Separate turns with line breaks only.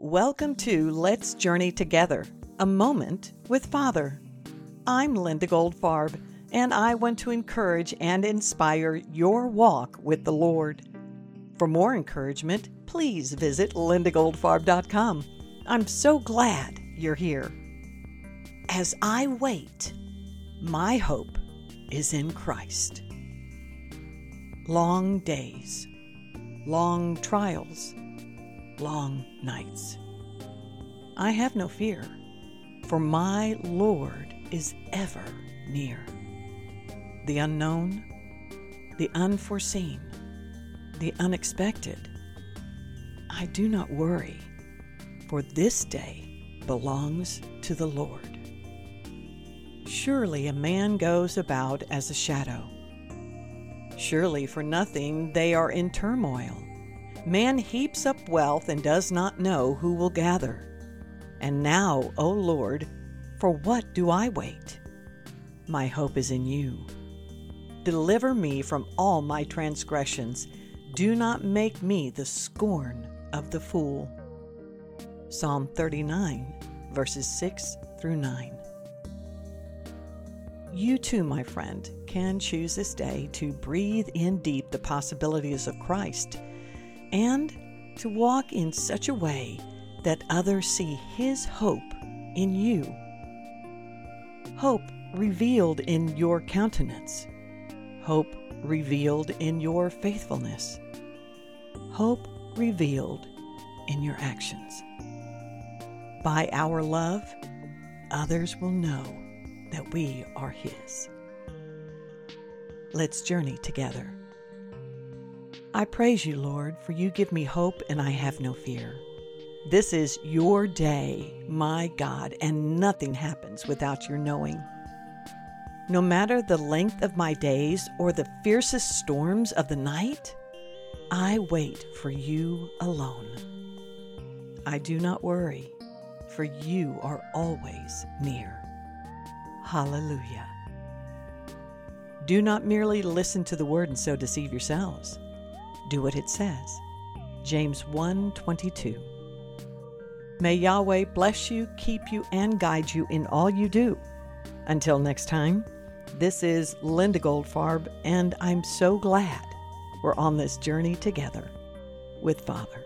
Welcome to Let's Journey Together, a moment with Father. I'm Linda Goldfarb, and I want to encourage and inspire your walk with the Lord. For more encouragement, please visit lindagoldfarb.com. I'm so glad you're here. As I wait, my hope is in Christ. Long days, long trials, long nights. I have no fear, for my Lord is ever near. The unknown, the unforeseen, the unexpected. I do not worry, for this day belongs to the Lord. Surely a man goes about as a shadow. Surely for nothing they are in turmoil. Man heaps up wealth and does not know who will gather. And now, O Lord, for what do I wait? My hope is in you. Deliver me from all my transgressions. Do not make me the scorn of the fool. Psalm 39, verses 6 through 9. You too, my friend, can choose this day to breathe in deep the possibilities of Christ and to walk in such a way that others see His hope in you. Hope revealed in your countenance, hope revealed in your faithfulness, hope revealed in your actions. By our love, others will know that we are His. Let's journey together. I praise you, Lord, for you give me hope and I have no fear. This is your day, my God, and nothing happens without your knowing. No matter the length of my days or the fiercest storms of the night, I wait for you alone. I do not worry, for you are always near. Hallelujah. Do not merely listen to the word and so deceive yourselves do what it says. James 1:22. May Yahweh bless you, keep you and guide you in all you do. Until next time, this is Linda Goldfarb and I'm so glad we're on this journey together with Father.